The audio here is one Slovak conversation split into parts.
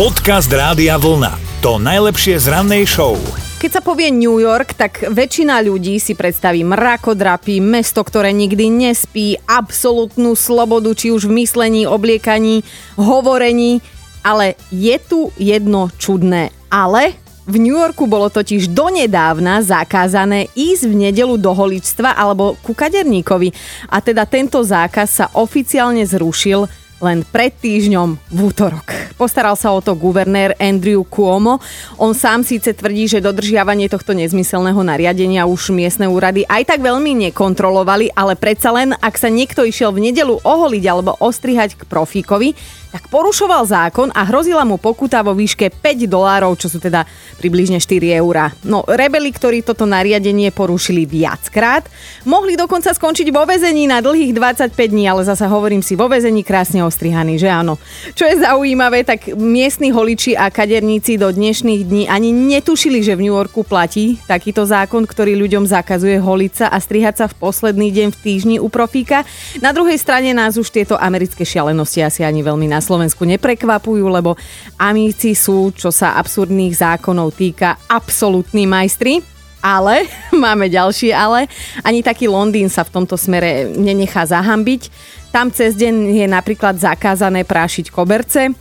Podcast Rádia Vlna. To najlepšie z rannej show. Keď sa povie New York, tak väčšina ľudí si predstaví mrakodrapy, mesto, ktoré nikdy nespí, absolútnu slobodu, či už v myslení, obliekaní, hovorení. Ale je tu jedno čudné ale. V New Yorku bolo totiž donedávna zakázané ísť v nedelu do holičstva alebo ku kaderníkovi. A teda tento zákaz sa oficiálne zrušil len pred týždňom v útorok. Postaral sa o to guvernér Andrew Cuomo. On sám síce tvrdí, že dodržiavanie tohto nezmyselného nariadenia už miestne úrady aj tak veľmi nekontrolovali, ale predsa len, ak sa niekto išiel v nedelu oholiť alebo ostrihať k profíkovi, tak porušoval zákon a hrozila mu pokuta vo výške 5 dolárov, čo sú teda približne 4 eurá. No, rebeli, ktorí toto nariadenie porušili viackrát, mohli dokonca skončiť vo vezení na dlhých 25 dní, ale zasa hovorím si, vo vezení krásne ostrihaný, že áno. Čo je zaujímavé, tak miestni holiči a kaderníci do dnešných dní ani netušili, že v New Yorku platí takýto zákon, ktorý ľuďom zakazuje holiť sa a strihať sa v posledný deň v týždni u profíka. Na druhej strane nás už tieto americké šialenosti asi ani veľmi na Slovensku neprekvapujú, lebo Amíci sú, čo sa absurdných zákonov týka, absolútni majstri. Ale, máme ďalší ale, ani taký Londýn sa v tomto smere nenechá zahambiť. Tam cez deň je napríklad zakázané prášiť koberce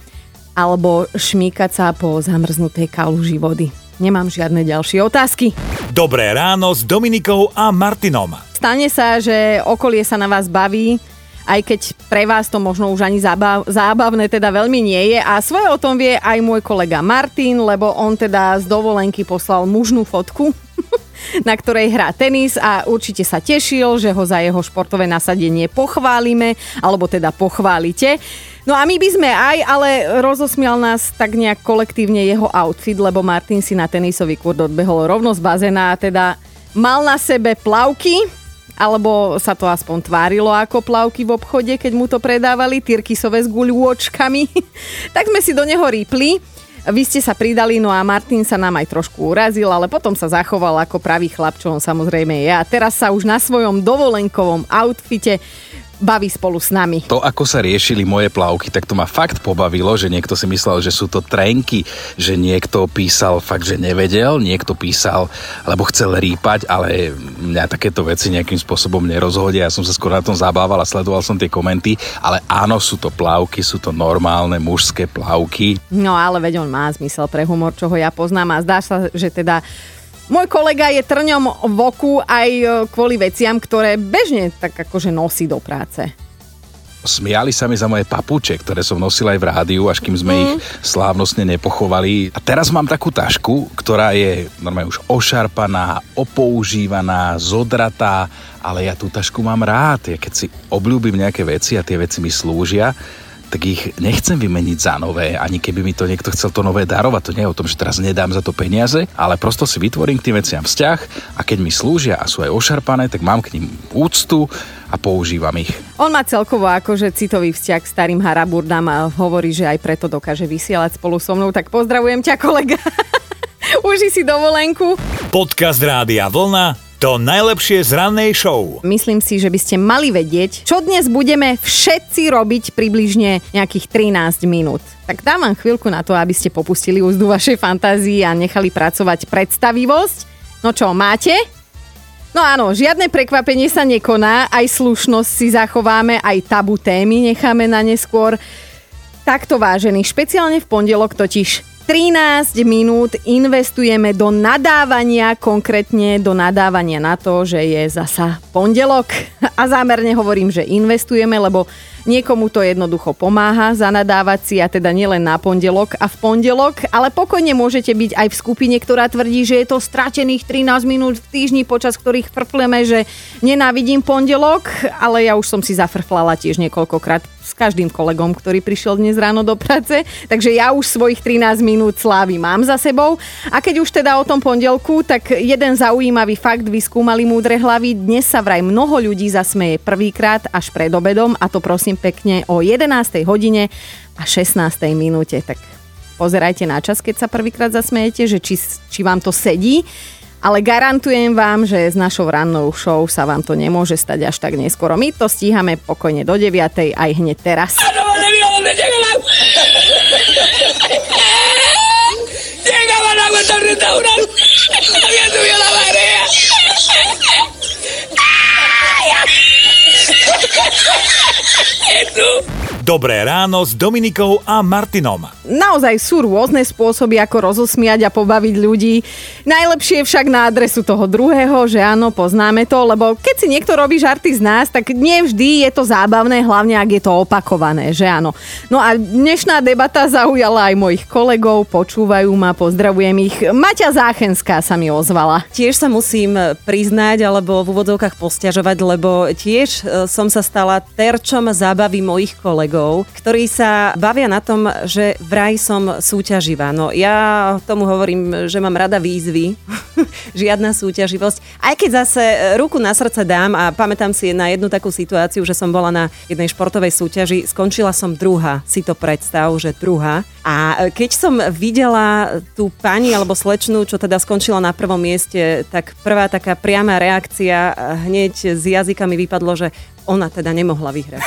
alebo šmíkať sa po zamrznutej kaluži vody. Nemám žiadne ďalšie otázky. Dobré ráno s Dominikou a Martinom. Stane sa, že okolie sa na vás baví, aj keď pre vás to možno už ani zábav, zábavné teda veľmi nie je. A svoje o tom vie aj môj kolega Martin, lebo on teda z dovolenky poslal mužnú fotku na ktorej hrá tenis a určite sa tešil, že ho za jeho športové nasadenie pochválime, alebo teda pochválite. No a my by sme aj, ale rozosmial nás tak nejak kolektívne jeho outfit, lebo Martin si na tenisový kurd odbehol rovno z bazéna a teda mal na sebe plavky, alebo sa to aspoň tvárilo ako plavky v obchode, keď mu to predávali, tyrkisové s guľôčkami. tak sme si do neho rýpli. Vy ste sa pridali, no a Martin sa nám aj trošku urazil, ale potom sa zachoval ako pravý chlap, čo on samozrejme je. A teraz sa už na svojom dovolenkovom outfite baví spolu s nami. To, ako sa riešili moje plavky, tak to ma fakt pobavilo, že niekto si myslel, že sú to trenky, že niekto písal fakt, že nevedel, niekto písal, lebo chcel rýpať, ale mňa takéto veci nejakým spôsobom nerozhodia. Ja som sa skôr na tom zabával a sledoval som tie komenty, ale áno, sú to plavky, sú to normálne mužské plavky. No ale veď on má zmysel pre humor, čo ho ja poznám a zdá sa, že teda môj kolega je trňom v oku aj e, kvôli veciam, ktoré bežne tak akože nosí do práce. Smiali sa mi za moje papuče, ktoré som nosil aj v rádiu, až kým sme mm. ich slávnostne nepochovali. A teraz mám takú tašku, ktorá je normálne už ošarpaná, opoužívaná, zodratá, ale ja tú tašku mám rád. Ja keď si obľúbim nejaké veci a tie veci mi slúžia, tak ich nechcem vymeniť za nové, ani keby mi to niekto chcel to nové darovať. To nie je o tom, že teraz nedám za to peniaze, ale prosto si vytvorím k tým veciam vzťah a keď mi slúžia a sú aj ošarpané, tak mám k ním úctu a používam ich. On má celkovo akože citový vzťah k starým haraburdám a hovorí, že aj preto dokáže vysielať spolu so mnou, tak pozdravujem ťa kolega. Uži si dovolenku. Podcast Rádia Vlna to najlepšie z rannej show. Myslím si, že by ste mali vedieť, čo dnes budeme všetci robiť približne nejakých 13 minút. Tak dám vám chvíľku na to, aby ste popustili úzdu vašej fantázii a nechali pracovať predstavivosť. No čo, máte? No áno, žiadne prekvapenie sa nekoná, aj slušnosť si zachováme, aj tabu témy necháme na neskôr. Takto vážený, špeciálne v pondelok totiž 13 minút investujeme do nadávania, konkrétne do nadávania na to, že je zasa pondelok. A zámerne hovorím, že investujeme, lebo Niekomu to jednoducho pomáha zanadávať si a teda nielen na pondelok a v pondelok, ale pokojne môžete byť aj v skupine, ktorá tvrdí, že je to stratených 13 minút v týždni, počas ktorých frfleme, že nenávidím pondelok, ale ja už som si zafrflala tiež niekoľkokrát s každým kolegom, ktorý prišiel dnes ráno do práce, takže ja už svojich 13 minút slávy mám za sebou. A keď už teda o tom pondelku, tak jeden zaujímavý fakt vyskúmali múdre hlavy. Dnes sa vraj mnoho ľudí zasmeje prvýkrát až pred obedom a to prosím pekne o 11. hodine a 16. minúte. Tak pozerajte na čas, keď sa prvýkrát zasmiete, že či, či vám to sedí. Ale garantujem vám, že s našou rannou show sa vám to nemôže stať až tak neskoro. My to stíhame pokojne do 9. aj hneď teraz. Llegaba la vuelta restaurante. Eso. Dobré ráno s Dominikou a Martinom. Naozaj sú rôzne spôsoby, ako rozosmiať a pobaviť ľudí. Najlepšie je však na adresu toho druhého, že áno, poznáme to, lebo keď si niekto robí žarty z nás, tak nie vždy je to zábavné, hlavne ak je to opakované, že áno. No a dnešná debata zaujala aj mojich kolegov, počúvajú ma, pozdravujem ich. Maťa Záchenská sa mi ozvala. Tiež sa musím priznať, alebo v úvodzovkách posťažovať, lebo tiež e, som sa stala terčom zábavy mojich kolegov kolegov, ktorí sa bavia na tom, že vraj som súťaživá. No ja tomu hovorím, že mám rada výzvy, žiadna súťaživosť. Aj keď zase ruku na srdce dám a pamätám si na jednu takú situáciu, že som bola na jednej športovej súťaži, skončila som druhá, si to predstav, že druhá. A keď som videla tú pani alebo slečnú, čo teda skončila na prvom mieste, tak prvá taká priama reakcia hneď z jazyka mi vypadlo, že ona teda nemohla vyhrať.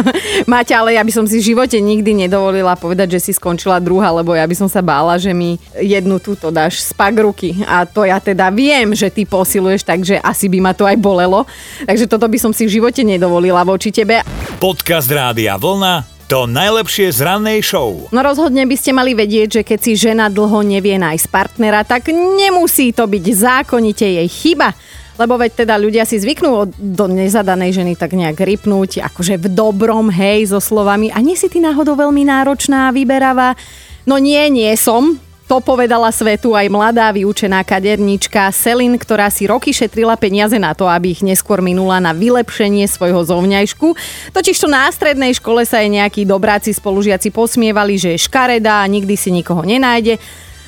Máte, ale ja by som si v živote nikdy nedovolila povedať, že si skončila druhá, lebo ja by som sa bála, že mi jednu túto dáš spak ruky. A to ja teda viem, že ty posiluješ, takže asi by ma to aj bolelo. Takže toto by som si v živote nedovolila voči tebe. Podcast Rádia Vlna to najlepšie z rannej show. No rozhodne by ste mali vedieť, že keď si žena dlho nevie nájsť partnera, tak nemusí to byť zákonite jej chyba. Lebo veď teda ľudia si zvyknú do nezadanej ženy tak nejak rypnúť, akože v dobrom, hej, so slovami. A nie si ty náhodou veľmi náročná a vyberavá? No nie, nie som. To povedala svetu aj mladá vyučená kaderníčka Selin, ktorá si roky šetrila peniaze na to, aby ich neskôr minula na vylepšenie svojho zovňajšku. Totižto na strednej škole sa aj nejakí dobráci spolužiaci posmievali, že je škaredá a nikdy si nikoho nenájde.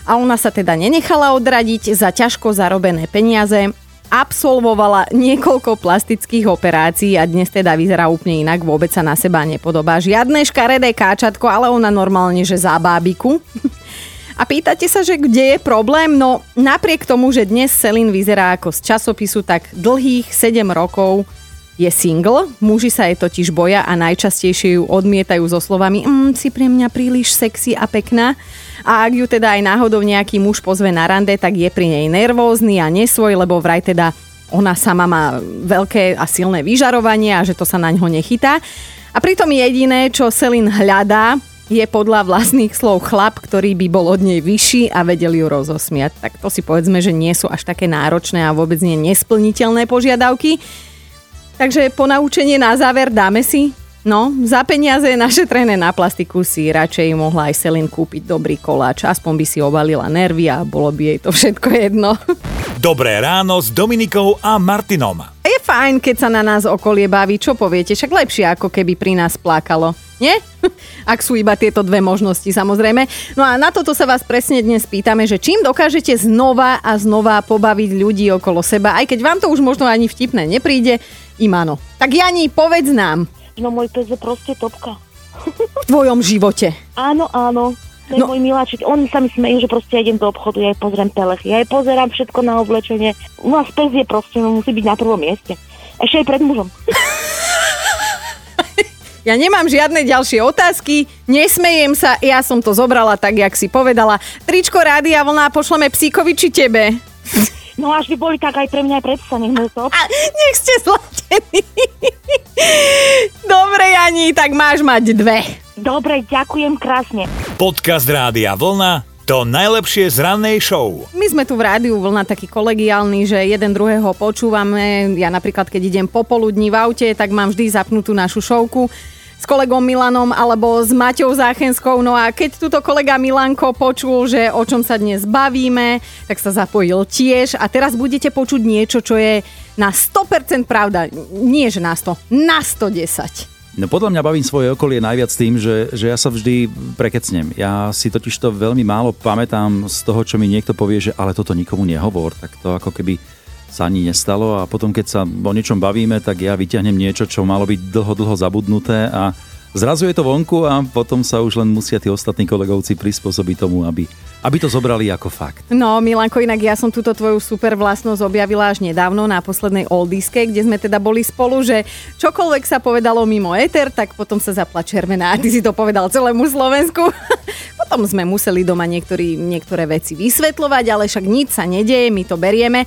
A ona sa teda nenechala odradiť za ťažko zarobené peniaze absolvovala niekoľko plastických operácií a dnes teda vyzerá úplne inak, vôbec sa na seba nepodobá. Žiadne škaredé káčatko, ale ona normálne, že za bábiku. A pýtate sa, že kde je problém? No napriek tomu, že dnes Selin vyzerá ako z časopisu, tak dlhých 7 rokov je single, muži sa jej totiž boja a najčastejšie ju odmietajú so slovami mm, si pre mňa príliš sexy a pekná. A ak ju teda aj náhodou nejaký muž pozve na rande, tak je pri nej nervózny a nesvoj, lebo vraj teda ona sama má veľké a silné vyžarovanie a že to sa na ňo nechytá. A pritom jediné, čo Selin hľadá, je podľa vlastných slov chlap, ktorý by bol od nej vyšší a vedel ju rozosmiať. Tak to si povedzme, že nie sú až také náročné a vôbec nie nesplniteľné požiadavky. Takže po naučenie na záver dáme si No, za peniaze našetrené na plastiku si radšej mohla aj Selin kúpiť dobrý koláč. Aspoň by si obalila nervy a bolo by jej to všetko jedno. Dobré ráno s Dominikou a Martinom. Je fajn, keď sa na nás okolie baví, čo poviete, však lepšie ako keby pri nás plakalo. Nie? Ak sú iba tieto dve možnosti, samozrejme. No a na toto sa vás presne dnes pýtame, že čím dokážete znova a znova pobaviť ľudí okolo seba, aj keď vám to už možno ani vtipné nepríde, im áno. Tak Jani, povedz nám, No môj pes je proste topka. V tvojom živote? Áno, áno. To je no. môj miláčik. On sa mi smejú, že proste ja idem do obchodu, ja aj pozriem pelech, ja aj pozerám všetko na oblečenie. U nás pes je proste, no musí byť na prvom mieste. Ešte aj pred mužom. Ja nemám žiadne ďalšie otázky, nesmejem sa, ja som to zobrala tak, jak si povedala. Tričko Rádia Vlna pošleme psíkovi či tebe? No až by boli tak aj pre mňa aj predsa, nech to. A, nech ste zlatení. Dobre, Jani, tak máš mať dve. Dobre, ďakujem krásne. Podcast Rádia Vlna to najlepšie z rannej show. My sme tu v rádiu Vlna taký kolegiálny, že jeden druhého počúvame. Ja napríklad, keď idem popoludní v aute, tak mám vždy zapnutú našu šovku s kolegom Milanom alebo s Maťou Záchenskou. No a keď túto kolega Milanko počul, že o čom sa dnes bavíme, tak sa zapojil tiež a teraz budete počuť niečo, čo je na 100% pravda. Nie, že na 100, na 110. No podľa mňa bavím svoje okolie najviac tým, že, že ja sa vždy prekecnem. Ja si totiž to veľmi málo pamätám z toho, čo mi niekto povie, že ale toto nikomu nehovor, tak to ako keby sa ani nestalo a potom keď sa o niečom bavíme, tak ja vyťahnem niečo, čo malo byť dlho, dlho zabudnuté a zrazu je to vonku a potom sa už len musia tí ostatní kolegovci prispôsobiť tomu, aby, aby to zobrali ako fakt. No, Milanko, inak ja som túto tvoju super vlastnosť objavila až nedávno na poslednej oldiske, kde sme teda boli spolu, že čokoľvek sa povedalo mimo éter, tak potom sa zapla červená. A ty si to povedal celému Slovensku. potom sme museli doma niektorý, niektoré veci vysvetľovať, ale však nič sa nedieje, my to berieme.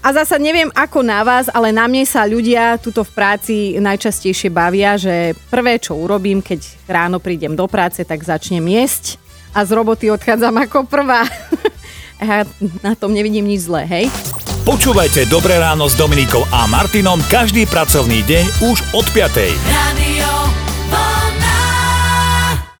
A zasa neviem ako na vás, ale na mne sa ľudia tuto v práci najčastejšie bavia, že prvé, čo urobím, keď ráno prídem do práce, tak začnem jesť a z roboty odchádzam ako prvá. ja na tom nevidím nič zlé, hej? Počúvajte Dobré ráno s Dominikou a Martinom každý pracovný deň už od 5. Radio